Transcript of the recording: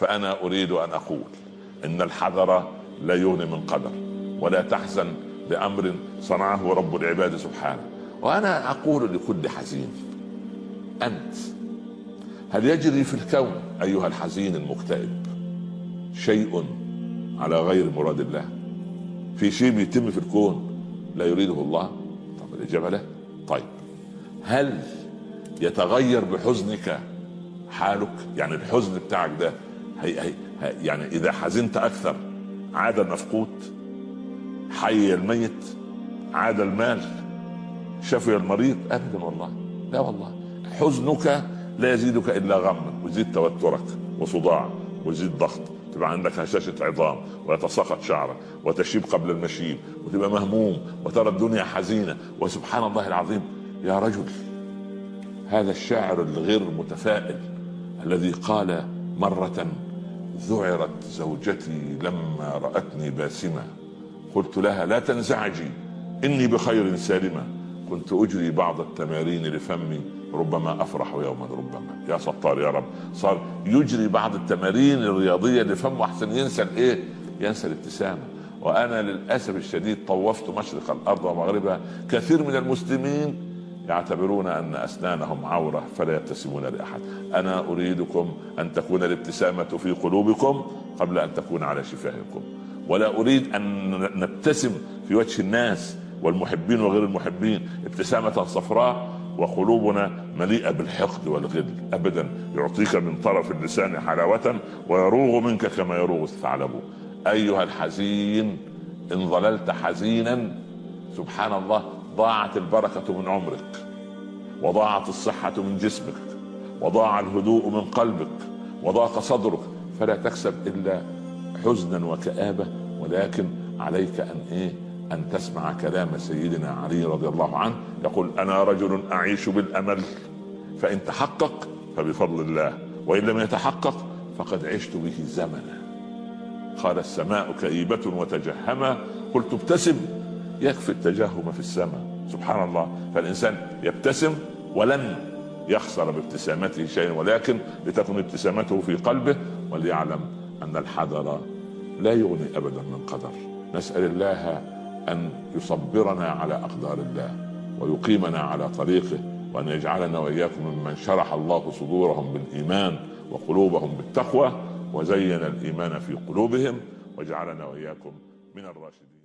فأنا أريد أن أقول إن الحذر لا يغني من قدر ولا تحزن لأمر صنعه رب العباد سبحانه. وأنا أقول لكل حزين أنت هل يجري في الكون أيها الحزين المكتئب شيء على غير مراد الله؟ في شيء بيتم في الكون لا يريده الله؟ طب الإجابة لا. طيب هل يتغير بحزنك حالك؟ يعني الحزن بتاعك ده هي هي يعني إذا حزنت أكثر عاد المفقود حي الميت عاد المال شفي المريض. ابدا والله. لا والله. حزنك لا يزيدك إلا غما. ويزيد توترك وصداع ويزيد ضغط. تبقى عندك هشاشة عظام ويتساقط شعرك وتشيب قبل المشيب وتبقى مهموم وترى الدنيا حزينة. وسبحان الله العظيم. يا رجل هذا الشاعر الغير متفائل الذي قال مرة ذعرت زوجتي لما رأتني باسمة. قلت لها لا تنزعجي إني بخير سالمة. كنت أجري بعض التمارين لفمي ربما أفرح يوما ربما. يا ستار يا رب. صار يجري بعض التمارين الرياضية لفمه أحسن ينسى الإيه؟ ينسى الابتسامة. وأنا للأسف الشديد طوفت مشرق الأرض ومغربها. كثير من المسلمين يعتبرون أن أسنانهم عورة فلا يبتسمون لأحد. أنا أريدكم أن تكون الابتسامة في قلوبكم قبل أن تكون على شفاهكم. ولا أريد أن نبتسم في وجه الناس والمحبين وغير المحبين. ابتسامة صفراء وقلوبنا مليئة بالحقد والغل. ابدا يعطيك من طرف اللسان حلاوة ويروغ منك كما يروغ الثعلب. أيها الحزين إن ظللت حزينا سبحان الله ضاعت البركة من عمرك وضاعت الصحة من جسمك وضاع الهدوء من قلبك وضاق صدرك فلا تكسب إلا حزنا وكآبة ولكن عليك أن إيه؟ أن تسمع كلام سيدنا علي رضي الله عنه يقول أنا رجل أعيش بالأمل فإن تحقق فبفضل الله وإن لم يتحقق فقد عشت به زمنا. قال السماء كئيبة وتجهما قلت ابتسم يكفي التجهم في السماء. سبحان الله. فالإنسان يبتسم ولن يخسر بابتسامته شيئا ولكن لتكن ابتسامته في قلبه وليعلم أن الحذر لا يغني أبدا من قدر. نسأل الله أن يصبرنا على أقدار الله ويقيمنا على طريقه وأن يجعلنا وإياكم ممن شرح الله صدورهم بالإيمان وقلوبهم بالتقوى وزين الإيمان في قلوبهم وجعلنا وإياكم من الراشدين.